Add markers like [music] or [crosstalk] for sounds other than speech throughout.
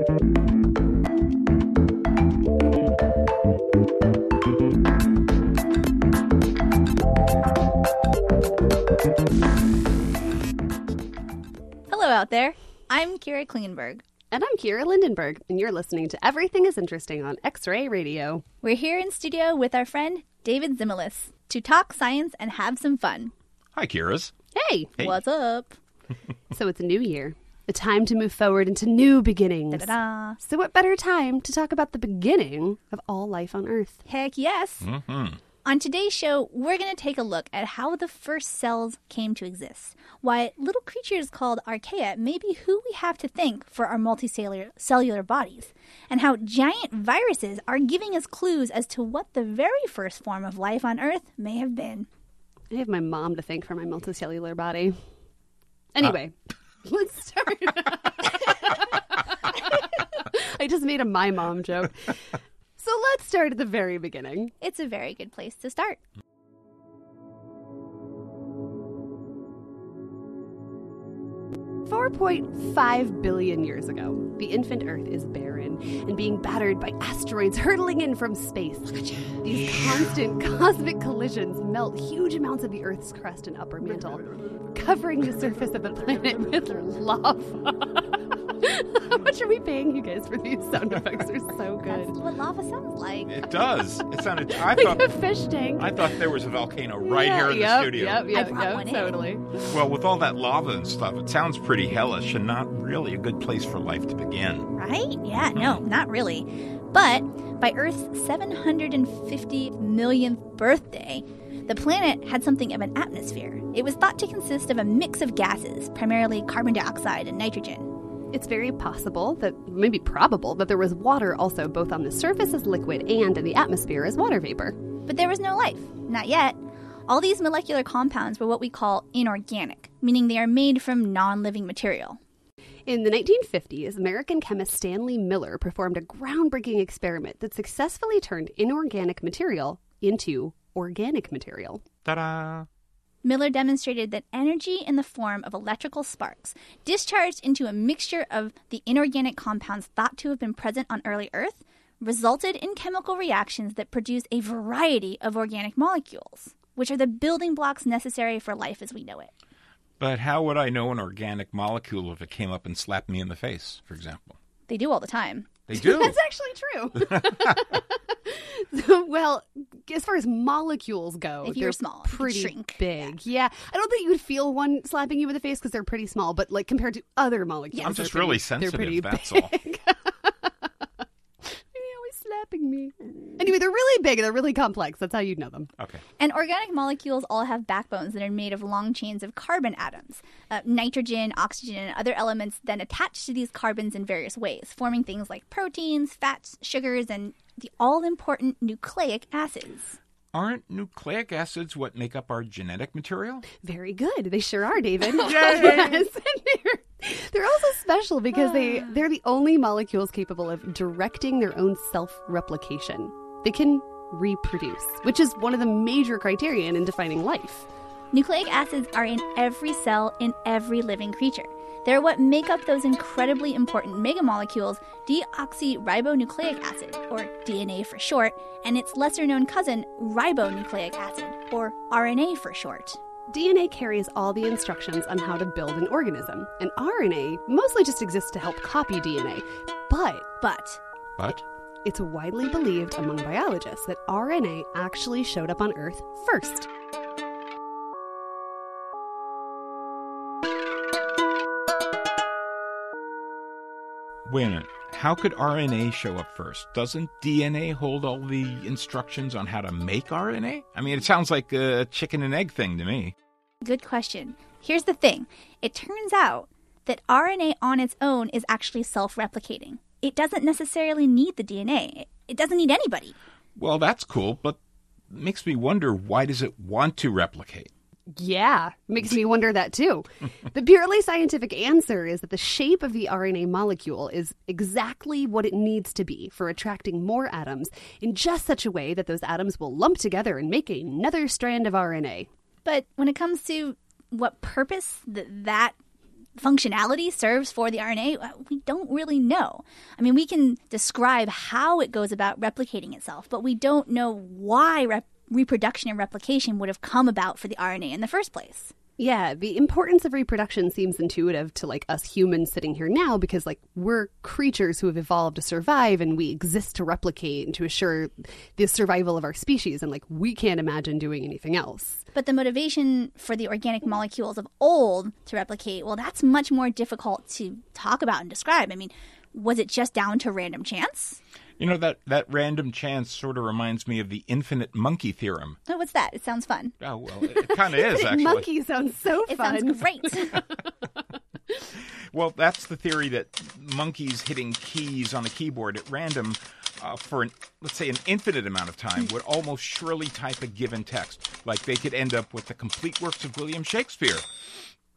Hello out there. I'm Kira Klingenberg. And I'm Kira Lindenberg, and you're listening to Everything is Interesting on X Ray Radio. We're here in studio with our friend David Zimilis to talk science and have some fun. Hi, Kira's. Hey! Hey. What's up? [laughs] So it's a new year, a time to move forward into new beginnings. Da-da-da. So, what better time to talk about the beginning of all life on Earth? Heck yes. Mm-hmm. On today's show, we're going to take a look at how the first cells came to exist, why little creatures called archaea may be who we have to thank for our multicellular cellular bodies, and how giant viruses are giving us clues as to what the very first form of life on Earth may have been. I have my mom to thank for my multicellular body. Anyway, [laughs] let's start. [laughs] I just made a my mom joke. So let's start at the very beginning. It's a very good place to start. Four point five billion years ago, the infant Earth is barren and being battered by asteroids hurtling in from space. These constant cosmic collisions melt huge amounts of the Earth's crust and upper mantle, covering the surface of the planet with lava. [laughs] How much are we paying you guys for these sound effects? They're so good. [laughs] That's good. what lava sounds like. It does. It sounded. [laughs] I Like thought. a fish tank. I thought there was a volcano right Yeah, here in yep, the studio. Yep, yep, brought yep, one in. totally. Well, with all that lava and stuff, it sounds pretty hellish and not really a good place for life to begin. Right? Yeah, no, hmm. not really. But by Earth's 750 millionth birthday, the planet had something of an atmosphere. It was thought to consist of a mix of gases, primarily carbon dioxide and nitrogen. It's very possible that, maybe probable, that there was water also both on the surface as liquid and in the atmosphere as water vapor. But there was no life. Not yet. All these molecular compounds were what we call inorganic, meaning they are made from non living material. In the 1950s, American chemist Stanley Miller performed a groundbreaking experiment that successfully turned inorganic material into organic material. Ta-da! Miller demonstrated that energy in the form of electrical sparks discharged into a mixture of the inorganic compounds thought to have been present on early Earth resulted in chemical reactions that produce a variety of organic molecules, which are the building blocks necessary for life as we know it. But how would I know an organic molecule if it came up and slapped me in the face, for example? They do all the time. They do. [laughs] That's actually true. So, [laughs] [laughs] well, as far as molecules go, If you were they're small, pretty shrink. big. Yeah. I don't think you would feel one slapping you in the face because they're pretty small, but like compared to other molecules, I'm just pretty- really sensitive. That's big. all. You're always slapping me. Anyway, they're really big they're really complex. That's how you'd know them. Okay. And organic molecules all have backbones that are made of long chains of carbon atoms. Uh, nitrogen, oxygen, and other elements then attach to these carbons in various ways, forming things like proteins, fats, sugars, and the all important nucleic acids. Aren't nucleic acids what make up our genetic material? Very good. They sure are, David. [laughs] [laughs] Yay! yes. They're, they're also special because they, ah. they're the only molecules capable of directing their own self replication. They can reproduce, which is one of the major criterion in defining life. Nucleic acids are in every cell in every living creature. They're what make up those incredibly important megamolecules, deoxyribonucleic acid, or DNA for short, and its lesser known cousin, ribonucleic acid, or RNA for short. DNA carries all the instructions on how to build an organism, and RNA mostly just exists to help copy DNA. But But But it's widely believed among biologists that RNA actually showed up on Earth first. Wait a minute. How could RNA show up first? Doesn't DNA hold all the instructions on how to make RNA? I mean, it sounds like a chicken and egg thing to me. Good question. Here's the thing it turns out that RNA on its own is actually self replicating. It doesn't necessarily need the DNA, it doesn't need anybody. Well, that's cool, but makes me wonder why does it want to replicate? Yeah, makes me wonder that too. [laughs] the purely scientific answer is that the shape of the RNA molecule is exactly what it needs to be for attracting more atoms in just such a way that those atoms will lump together and make another strand of RNA. But when it comes to what purpose that that functionality serves for the RNA, uh, we don't really know. I mean, we can describe how it goes about replicating itself, but we don't know why rep- reproduction and replication would have come about for the RNA in the first place. Yeah, the importance of reproduction seems intuitive to like us humans sitting here now because like we're creatures who have evolved to survive and we exist to replicate and to assure the survival of our species and like we can't imagine doing anything else. But the motivation for the organic molecules of old to replicate, well, that's much more difficult to talk about and describe. I mean, was it just down to random chance? You know that that random chance sort of reminds me of the infinite monkey theorem. Oh, what's that? It sounds fun. Oh well, it kind of [laughs] is actually. Monkey sounds so It fun. sounds great. [laughs] Well, that's the theory that monkeys hitting keys on a keyboard at random uh, for, an, let's say, an infinite amount of time would almost surely type a given text. Like they could end up with the complete works of William Shakespeare,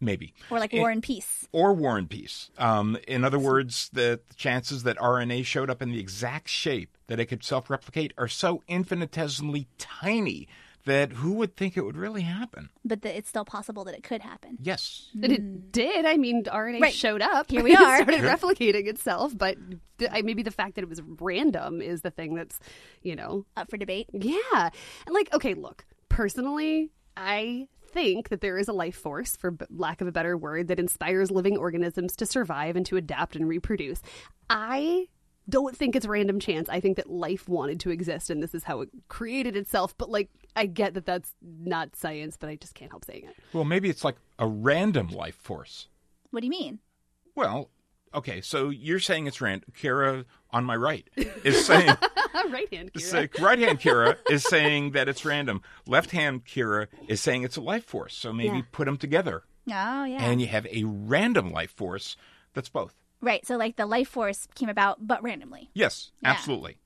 maybe. or like War and Peace. Or War and Peace. Um, in other words, the chances that RNA showed up in the exact shape that it could self replicate are so infinitesimally tiny that who would think it would really happen? But the, it's still possible that it could happen. Yes. And it did. I mean, RNA Right. showed up. Here we [laughs] are. started replicating itself, but th- I- maybe the fact that it was random is the thing that's, you know, Up for debate. Yeah. And like, okay, look, personally, I think that there is a life force, for lack of a better word, that inspires living organisms to survive and to adapt and reproduce. I don't think it's random chance. I think that life wanted to exist and this is how it created itself. But like, I get that that's not science, but I just can't help saying it. Well, maybe it's like a random life force. What do you mean? Well, okay, so you're saying it's random. Kira on my right is saying, [laughs] right hand, say, right hand Kira is saying that it's random. Left hand Kira is saying it's a life force. So maybe Yeah. put them together Oh, yeah. and you have a random life force that's both. right. So, like, the life force came about, but randomly. Yes, Yeah. absolutely.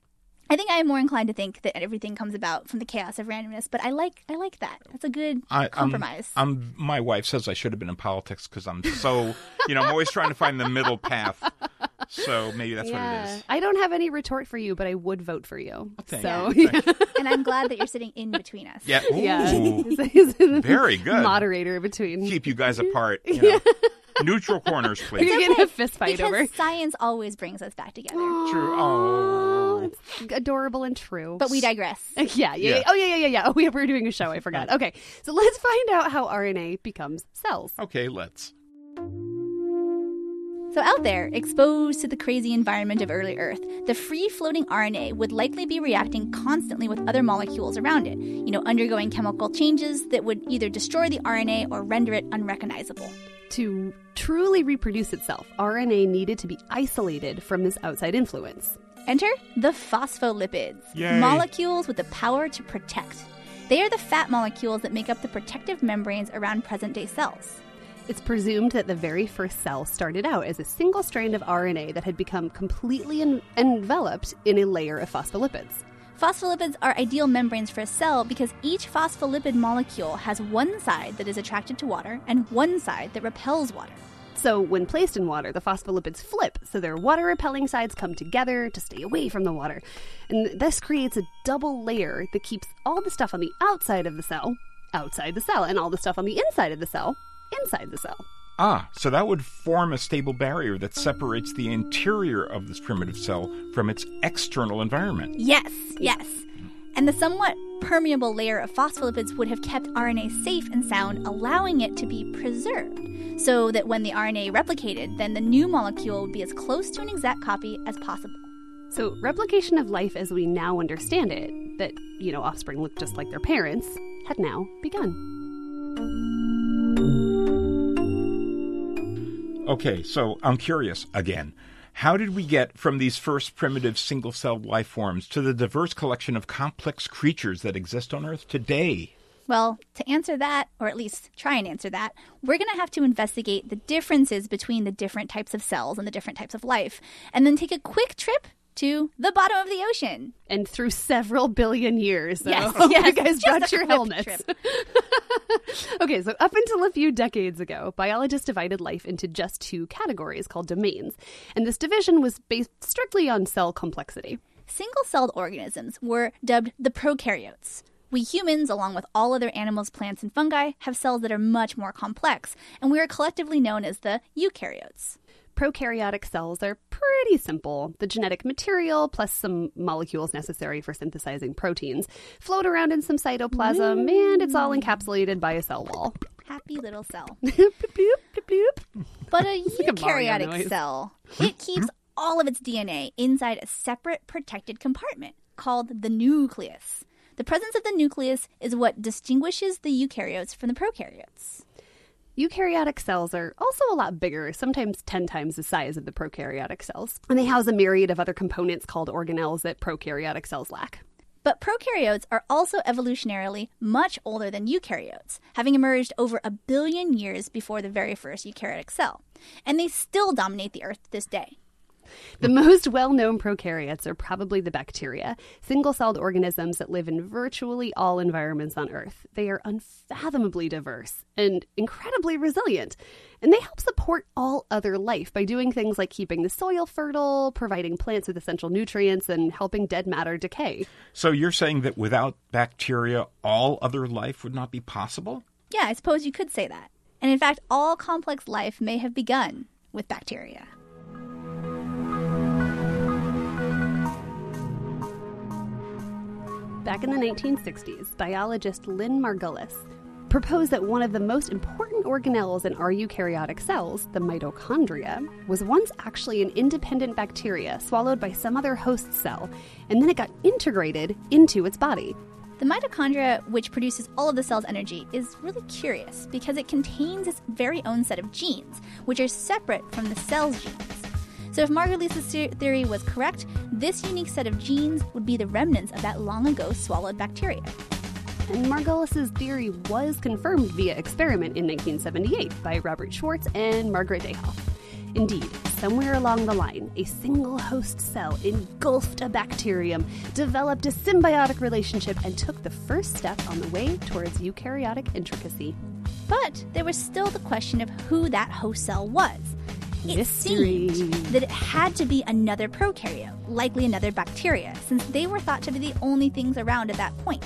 I think I am more inclined to think that everything comes about from the chaos of randomness, but I like I like that. That's a good I, I'm- compromise. I'm, my wife says I should have been in politics because I'm so, you know, I'm always trying to find the middle path. So maybe that's what it is. I don't have any retort for you, but I would vote for you. Oh, thank so, you. Thank you. and I'm glad that you're sitting in between us. Yeah. yeah. Ooh, [laughs] He's- he's Very good. Moderator between. keep you guys apart. You know. Neutral corners, [laughs] We're please. gonna get in a fist fight because over. science always brings us back together. True. Oh. It's adorable and true. But we digress. [laughs] yeah, yeah, yeah. Yeah. Oh, yeah, yeah, yeah, yeah. Oh, we we're doing a show. I forgot. Okay, so let's find out how RNA becomes cells. Okay, let's. So, out there, exposed to the crazy environment of early Earth, the free floating RNA would likely be reacting constantly with other molecules around it, you know, undergoing chemical changes that would either destroy the RNA or render it unrecognizable. To truly reproduce itself, RNA needed to be isolated from this outside influence. Enter the phospholipids, Yay. molecules with the power to protect. They are the fat molecules that make up the protective membranes around present day cells. It's presumed that the very first cell started out as a single strand of RNA that had become completely en- enveloped in a layer of phospholipids. Phospholipids are ideal membranes for a cell because each phospholipid molecule has one side that is attracted to water and one side that repels water. So, when placed in water, the phospholipids flip, so their water repelling sides come together to stay away from the water. And this creates a double layer that keeps all the stuff on the outside of the cell outside the cell, and all the stuff on the inside of the cell inside the cell. Ah, so that would form a stable barrier that separates the interior of this primitive cell from its external environment. Yes, yes. And the somewhat permeable layer of phospholipids would have kept RNA safe and sound, allowing it to be preserved. So that when the RNA replicated, then the new molecule would be as close to an exact copy as possible. So, replication of life as we now understand it, that, you know, offspring look just like their parents, had now begun. Okay, so I'm curious again. How did we get from these first primitive single celled life forms to the diverse collection of complex creatures that exist on Earth today? Well, to answer that, or at least try and answer that, we're going to have to investigate the differences between the different types of cells and the different types of life, and then take a quick trip to the bottom of the ocean. And through several billion years. So Yes, [laughs] yes, you guys just brought your helmets. [laughs] okay, so up until a few decades ago, biologists divided life into just two categories called domains. And this division was based strictly on cell complexity. Single celled organisms were dubbed the prokaryotes. We humans, along with all other animals, plants, and fungi, have cells that are much more complex, and we are collectively known as the eukaryotes. Prokaryotic cells are pretty simple. The genetic material, plus some molecules necessary for synthesizing proteins, float around in some cytoplasm, and it's all encapsulated by a cell wall. Happy little cell. [laughs] bloop, bloop, bloop. But a [laughs] like a eukaryotic cell, [laughs] it keeps all of its DNA inside a separate protected compartment called the nucleus. The presence of the nucleus is what distinguishes the eukaryotes from the prokaryotes. Eukaryotic cells are also a lot bigger, sometimes 10 times the size of the prokaryotic cells, and they house a myriad of other components called organelles that prokaryotic cells lack. But prokaryotes are also evolutionarily much older than eukaryotes, having emerged over a billion years before the very first eukaryotic cell. And they still dominate the Earth to this day. The most well known prokaryotes are probably the bacteria, single celled organisms that live in virtually all environments on Earth. They are unfathomably diverse and incredibly resilient, and they help support all other life by doing things like keeping the soil fertile, providing plants with essential nutrients, and helping dead matter decay. So you're saying that without bacteria, all other life would not be possible? Yeah, I suppose you could say that. And in fact, all complex life may have begun with bacteria. Back in the 1960s, biologist Lynn Margulis proposed that one of the most important organelles in our eukaryotic cells, the mitochondria, was once actually an independent bacteria swallowed by some other host cell, and then it got integrated into its body. The mitochondria, which produces all of the cell's energy, is really curious because it contains its very own set of genes, which are separate from the cell's genes. So, if Margulis's the- theory was correct, this unique set of genes would be the remnants of that long ago swallowed bacteria. And Margulis's theory was confirmed via experiment in 1978 by Robert Schwartz and Margaret Dayhoff. Indeed, somewhere along the line, a single host cell engulfed a bacterium, developed a symbiotic relationship, and took the first step on the way towards eukaryotic intricacy. But there was still the question of who that host cell was. It Mystery. seemed that it had to be another prokaryote, likely another bacteria, since they were thought to be the only things around at that point.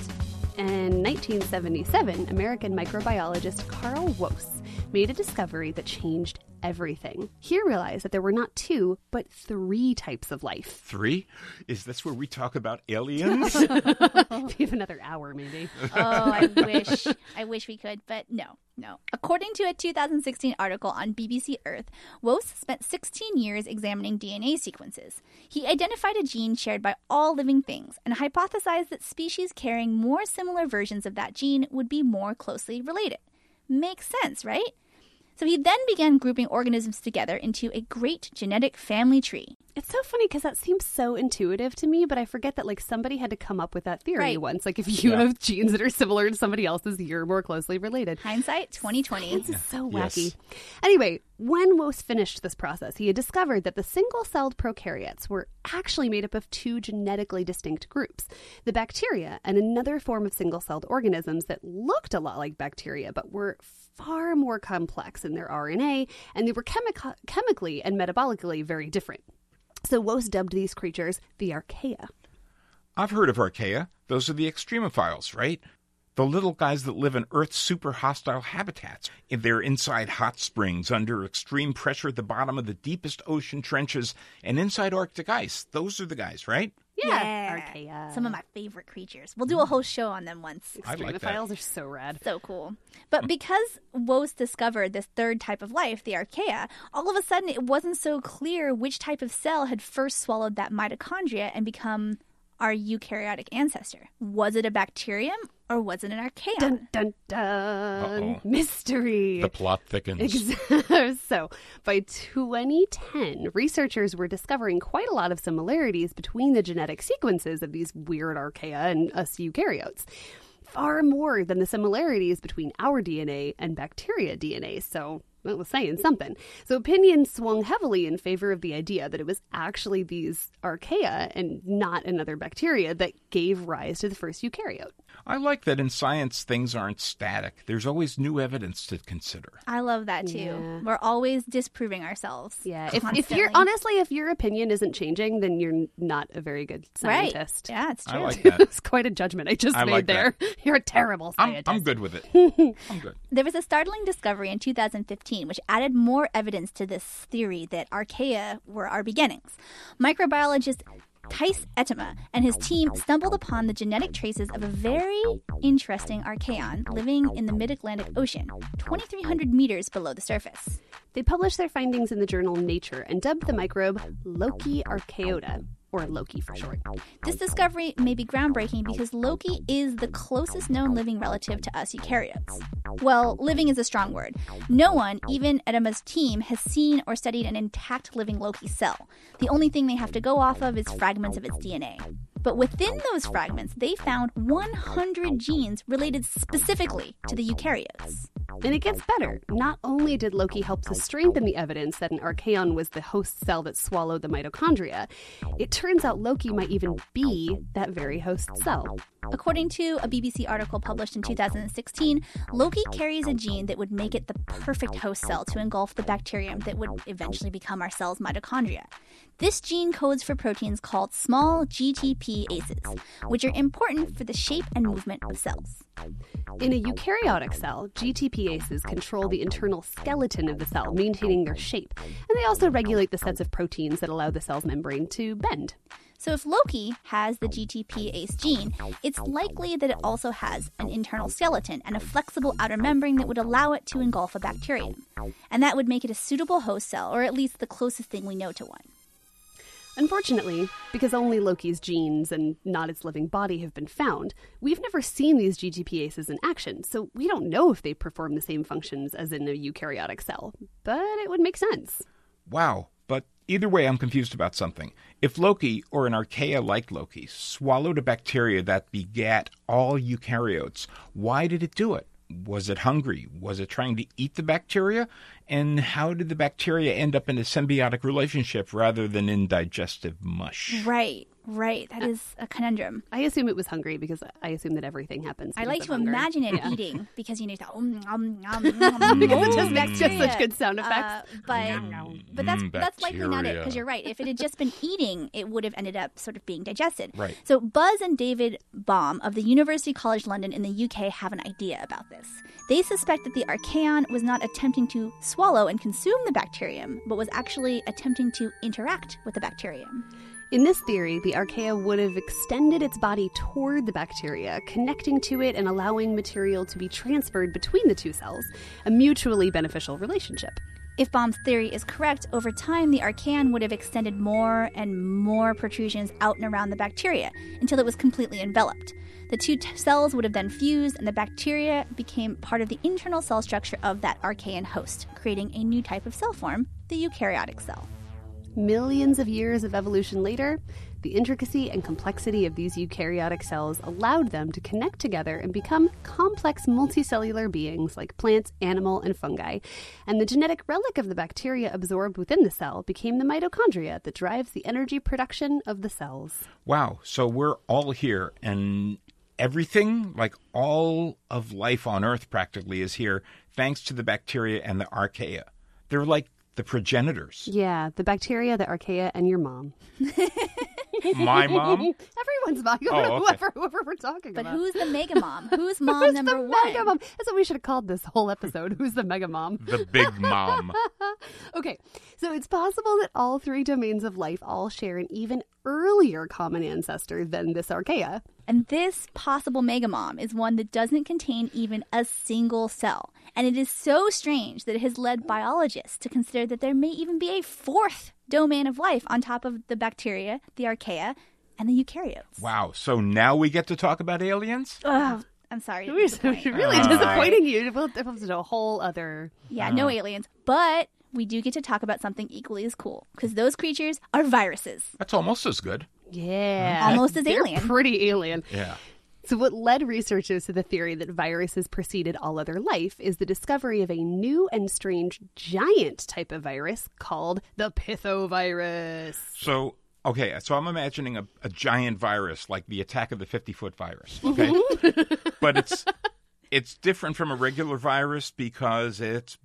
In 1977, American microbiologist Carl Woese made a discovery that changed everything. He realized that there were not two, but three types of life. Three? Is this where we talk about aliens? [laughs] [laughs] we have another hour, maybe. Oh, I [laughs] wish. I wish we could, but no, no. According to a 2016 article on BBC Earth, Woese spent 16 years examining DNA sequences. He identified a gene shared by all living things and hypothesized that species carrying more similar versions of that gene would be more closely related. Makes sense, right? So he then began grouping organisms together into a great genetic family tree. It's so funny because that seems so intuitive to me, but I forget that like somebody had to come up with that theory Right. once. Like if you Yeah. have genes that are similar to somebody else's, you're more closely related. Hindsight 2020. This is so Yes. wacky. Anyway, when Woese finished this process, he had discovered that the single celled prokaryotes were actually made up of two genetically distinct groups the bacteria and another form of single celled organisms that looked a lot like bacteria but were far more complex in their RNA and they were chemi- chemically and metabolically very different. So Woese dubbed these creatures the archaea. I've heard of archaea. Those are the extremophiles, right? The little guys that live in Earth's super hostile habitats. They're inside hot springs, under extreme pressure at the bottom of the deepest ocean trenches, and inside Arctic ice. Those are the guys, right? Yeah, archaea. Some of my favorite creatures. We'll do a whole show on them once. I like that. Extremophiles are so rad. So cool. But because Woese discovered this third type of life, the archaea, all of a sudden it wasn't so clear which type of cell had first swallowed that mitochondria and become our eukaryotic ancestor. Was it a bacterium or was it an archaeon? Dun dun dun. Uh-oh. Mystery. The plot thickens. [laughs] So, by 2010, researchers were discovering quite a lot of similarities between the genetic sequences of these weird archaea and us eukaryotes. Far more than the similarities between our DNA and bacteria DNA. So, well, was saying something. So opinions swung heavily in favor of the idea that it was actually these archaea and not another bacteria that gave rise to the first eukaryote. I like that in science things aren't static. There's always new evidence to consider. I love that too. Yeah. We're always disproving ourselves. Yeah, if, if you're honestly, if your opinion isn't changing, then you're not a very good right. scientist. Yeah, it's I true. like [laughs] that. it's quite a judgment I just I made like there. [laughs] You're a terrible I'm, scientist. I'm good with it. [laughs] I'm good. There was a startling discovery in 2015 which added more evidence to this theory that archaea were our beginnings. Microbiologist Thijs Ettema and his team stumbled upon the genetic traces of a very interesting archaeon living in the mid Atlantic Ocean, 2,300 meters below the surface. They published their findings in the journal Nature and dubbed the microbe Lokiarchaeota, or Loki for short. This discovery may be groundbreaking because Loki is the closest known living relative to us eukaryotes. Well, living is a strong word. No one, even Ettema's team, has seen or studied an intact living Loki cell. The only thing they have to go off of is fragments of its DNA. But within those fragments, they found 100 genes related specifically to the eukaryotes. And it gets better. Not only did Loki help to strengthen the evidence that an archaeon was the host cell that swallowed the mitochondria, it turns out Loki might even be that very host cell. According to a BBC article published in 2016, Loki carries a gene that would make it the perfect host cell to engulf the bacterium that would eventually become our cell's mitochondria. This gene codes for proteins called small GTPases, which are important for the shape and movement of cells. In a eukaryotic cell, GTPases control the internal skeleton of the cell, maintaining their shape, and they also regulate the sets of proteins that allow the cell's membrane to bend. So, if Loki has the GTPase gene, it's likely that it also has an internal skeleton and a flexible outer membrane that would allow it to engulf a bacterium. And that would make it a suitable host cell, or at least the closest thing we know to one. Unfortunately, because only Loki's genes and not its living body have been found, we've never seen these GTPases in action, so we don't know if they perform the same functions as in a eukaryotic cell. But it would make sense. Wow. But either way, I'm confused about something. If Loki, or an archaea like Loki, swallowed a bacteria that begat all eukaryotes, why did it do it? Was it hungry? Was it trying to eat the bacteria? And how did the bacteria end up in a symbiotic relationship rather than in digestive mush? Right, right. That is a conundrum. I assume it was hungry because I assume that everything happens. I like to hunger. imagine it Yeah. eating [laughs] because you know, um, um, um, um, because it just makes just such good sound Uh, effects. but but that's Mm, that's likely not it because you're right. If it had just been eating, it would have ended up sort of being digested. Right. So Buzz and David Baum of the University College London in the UK have an idea about this. They suspect that the archaeon was not attempting to swallow and consume the bacterium, but was actually attempting to interact with the bacterium. In this theory, the archaea would have extended its body toward the bacteria, connecting to it and allowing material to be transferred between the two cells, a mutually beneficial relationship. If Baum's theory is correct, over time the archaeon would have extended more and more protrusions out and around the bacteria until it was completely enveloped. The two t- cells would have then fused, and the bacteria became part of the internal cell structure of that archaean host, creating a new type of cell form, the eukaryotic cell. Millions of years of evolution later, the intricacy and complexity of these eukaryotic cells allowed them to connect together and become complex multicellular beings like plants, animal, and fungi. And the genetic relic of the bacteria absorbed within the cell became the mitochondria that drives the energy production of the cells. Wow. So we're all here, and everything, like all of life on Earth practically, is here thanks to the bacteria and the archaea. They're like the progenitors. Yeah, the bacteria, the archaea, and your mom. [laughs] My mom? [laughs] Everyone's mom. Oh, okay. whoever, whoever we're talking But about. who's the mega mom? [laughs] Who's mom Who's number the one? mega mom? That's what we should have called this whole episode. Who's the mega mom? The big mom. Okay, so it's possible that all three domains of life all share an even earlier common ancestor than this archaea. And this possible megamom is one that doesn't contain even a single cell. And it is so strange that it has led biologists to consider that there may even be a fourth domain of life on top of the bacteria, the archaea, and the eukaryotes. Wow. So now we get to talk about aliens? Ugh, I'm sorry. to We're really Uh, disappointing you. We'll we'll have to do a whole other. Yeah, no aliens. But we do get to talk about something equally as cool because those creatures are viruses. That's almost as good. Yeah, Almost as They're alien. Pretty alien. Yeah. So, what led researchers to the theory that viruses preceded all other life is the discovery of a new and strange giant type of virus called the pithovirus. So, okay, so I'm imagining a, a giant virus like the attack of the 50 foot virus. Okay. Mm-hmm. [laughs] but it's it's different from a regular virus because it's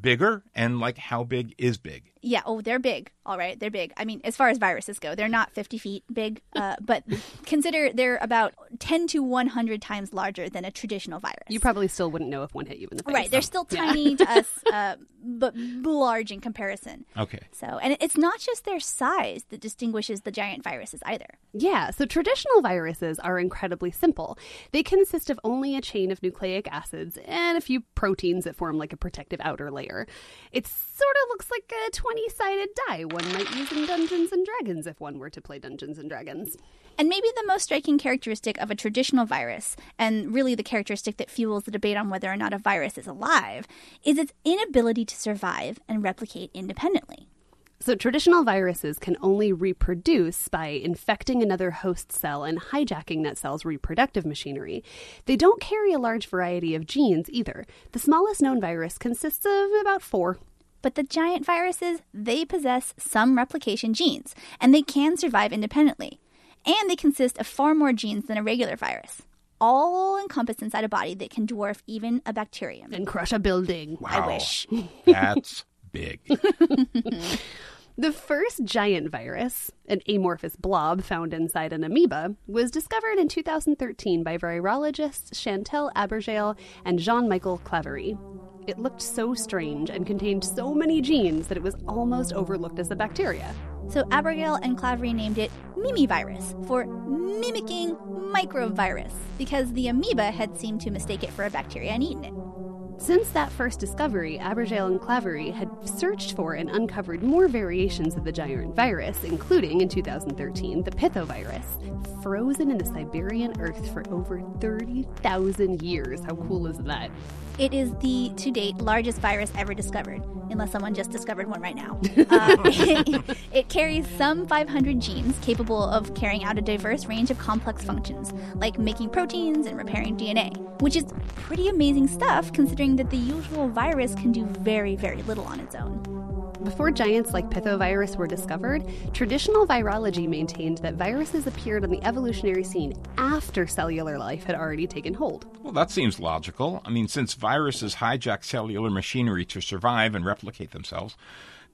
bigger and like how big is big? Yeah, oh, they're big. All right, they're big. I mean, as far as viruses go, they're not 50 feet big, uh, [laughs] but consider they're about 10 to 100 times larger than a traditional virus. You probably still wouldn't know if one hit you in the face. Right, they're still tiny to [laughs] us, uh, but large in comparison. Okay. So, and it's not just their size that distinguishes the giant viruses either. Yeah, so traditional viruses are incredibly simple. They consist of only a chain of nucleic acids and a few proteins that form like a protective outer layer. It sort of looks like a 20 sided die one might use in Dungeons and Dragons if one were to play Dungeons and Dragons. And maybe the most striking characteristic of a traditional virus, and really the characteristic that fuels the debate on whether or not a virus is alive, is its inability to survive and replicate independently. So, traditional viruses can only reproduce by infecting another host cell and hijacking that cell's reproductive machinery. They don't carry a large variety of genes either. The smallest known virus consists of about four. But the giant viruses, they possess some replication genes, and they can survive independently. And they consist of far more genes than a regular virus, all encompassed inside a body that can dwarf even a bacterium. And crush a building. I Wow. wish. [laughs] [laughs] That's big. The first giant virus, an amorphous blob found inside an amoeba, was discovered in 2013 by virologists Chantal Abergel and Jean Michel Claverie. It looked so strange and contained so many genes that it was almost overlooked as a bacteria. So Abergel and Claverie named it Mimivirus for mimicking microvirus because the amoeba had seemed to mistake it for a bacteria and eaten it. Since that first discovery, Abergel and Claverie had searched for and uncovered more variations of the giant virus, including in 2013 the pithovirus, frozen in the Siberian earth for over 30,000 years. How cool is that? It is the to date largest virus ever discovered, unless someone just discovered one right now. [laughs] Uh, it, [laughs] it carries some 500 genes capable of carrying out a diverse range of complex functions, like making proteins and repairing DNA, which is pretty amazing stuff considering that the usual virus can do very, very little on its own. Before giants like pithovirus were discovered, traditional virology maintained that viruses appeared on the evolutionary scene after cellular life had already taken hold. Well, that seems logical. I mean, since viruses hijack cellular machinery to survive and replicate themselves,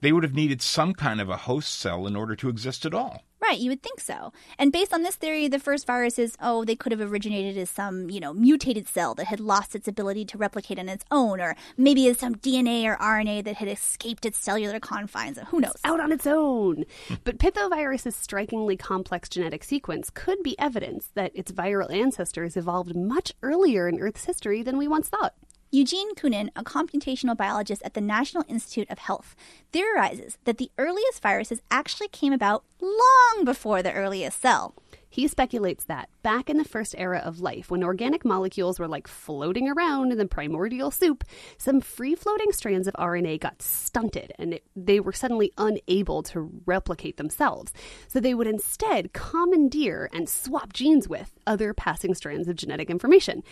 they would have needed some kind of a host cell in order to exist at all. Right, you would think so. And based on this theory, the first viruses, oh, they could have originated as some, you know, mutated cell that had lost its ability to replicate on its own, or maybe as some DNA or RNA that had escaped its cellular confines. Who knows? Out on its own. But pithovirus's strikingly complex genetic sequence could be evidence that its viral ancestors evolved much earlier in Earth's history than we once thought. Eugene Koonin, a computational biologist at the National Institute of Health, theorizes that the earliest viruses actually came about long before the earliest cell. He speculates that back in the first era of life, when organic molecules were like floating around in the primordial soup, some free floating strands of RNA got stunted and it, they were suddenly unable to replicate themselves. So they would instead commandeer and swap genes with other passing strands of genetic information.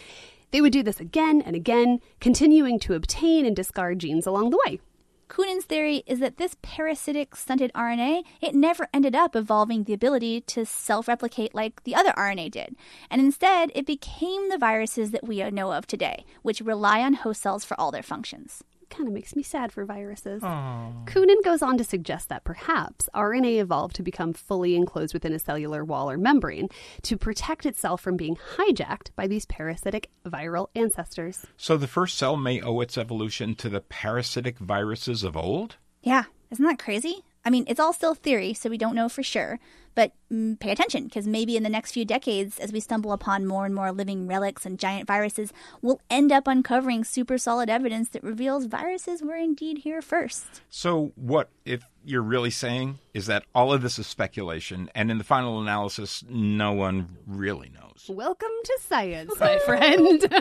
They would do this again and again, continuing to obtain and discard genes along the way. Koonin's theory is that this parasitic stunted RNA, it never ended up evolving the ability to self-replicate like the other RNA did. And instead, it became the viruses that we know of today, which rely on host cells for all their functions. Kind of makes me sad for viruses. Koonin goes on to suggest that perhaps RNA evolved to become fully enclosed within a cellular wall or membrane to protect itself from being hijacked by these parasitic viral ancestors. So the first cell may owe its evolution to the parasitic viruses of old? Yeah, isn't that crazy? I mean, it's all still theory, so we don't know for sure. But mm, pay attention, because maybe in the next few decades, as we stumble upon more and more living relics and giant viruses, we'll end up uncovering super solid evidence that reveals viruses were indeed here first. So, what if you're really saying is that all of this is speculation, and in the final analysis, no one really knows? Welcome to science, my friend. [laughs]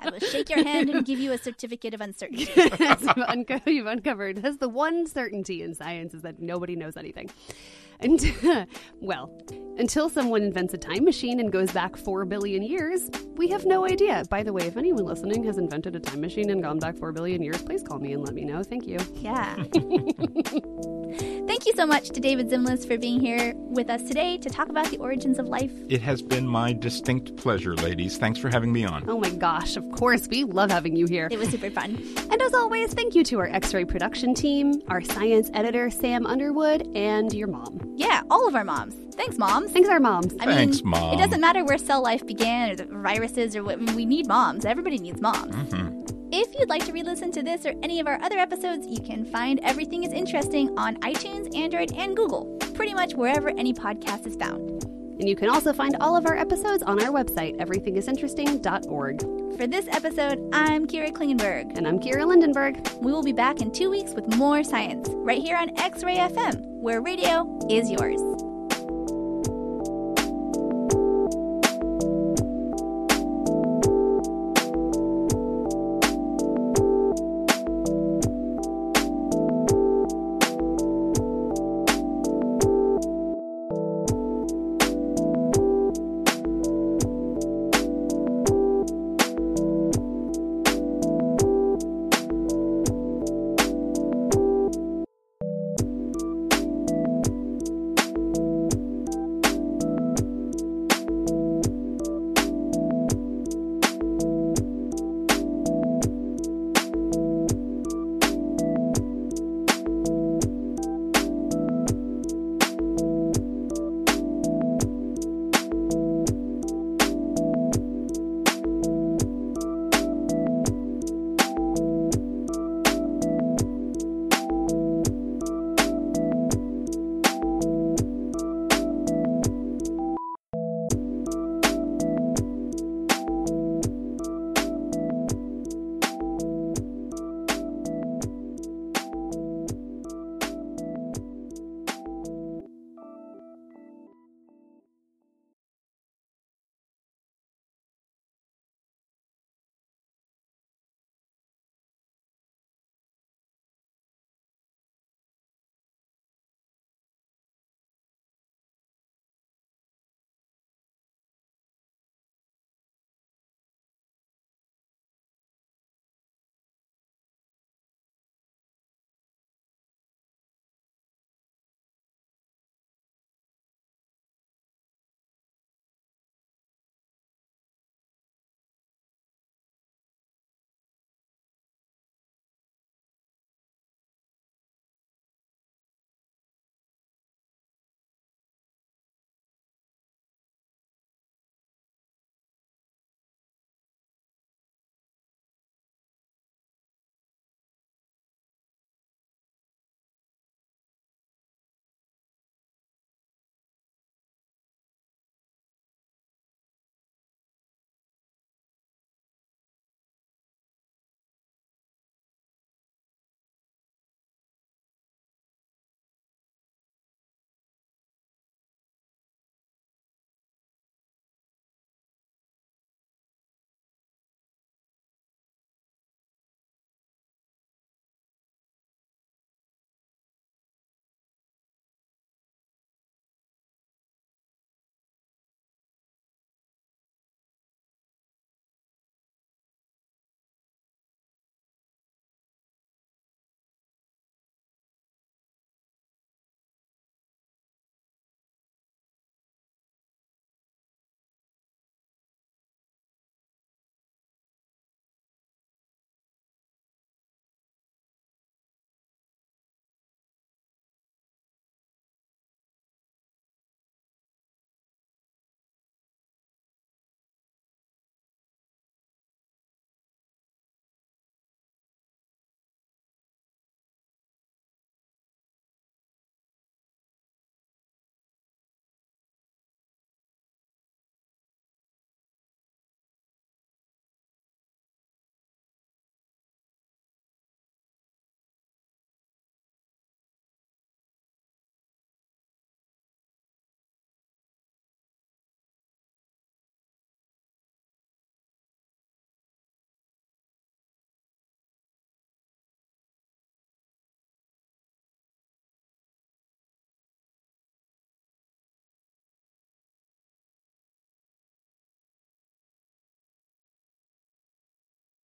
I will shake your hand and give you a certificate of uncertainty. [laughs] You've, unco- you've uncovered. That's the one certainty in science is that nobody knows anything. And, [laughs] well, until someone invents a time machine and goes back 4 billion years, we have no idea. By the way, if anyone listening has invented a time machine and gone back 4 billion years, please call me and let me know. Thank you. Yeah. [laughs] [laughs] Thank you so much to David Zimlis for being here with us today to talk about the origins of life. It has been my distinct pleasure, ladies. Thanks for having me on. Oh my gosh, of course, we love having you here. It was super fun. And as always, thank you to our X ray production team, our science editor, Sam Underwood, and your mom. Yeah, all of our moms. Thanks, moms. Thanks, our moms. I Thanks, mean, Mom. It doesn't matter where cell life began or the viruses or what. We need moms. Everybody needs moms. Mm-hmm. If you'd like to re listen to this or any of our other episodes, you can find Everything is Interesting on iTunes, Android, and Google, pretty much wherever any podcast is found. And you can also find all of our episodes on our website, everythingisinteresting.org. For this episode, I'm Kira Klingenberg. And I'm Kira Lindenberg. We will be back in two weeks with more science, right here on X Ray FM, where radio is yours.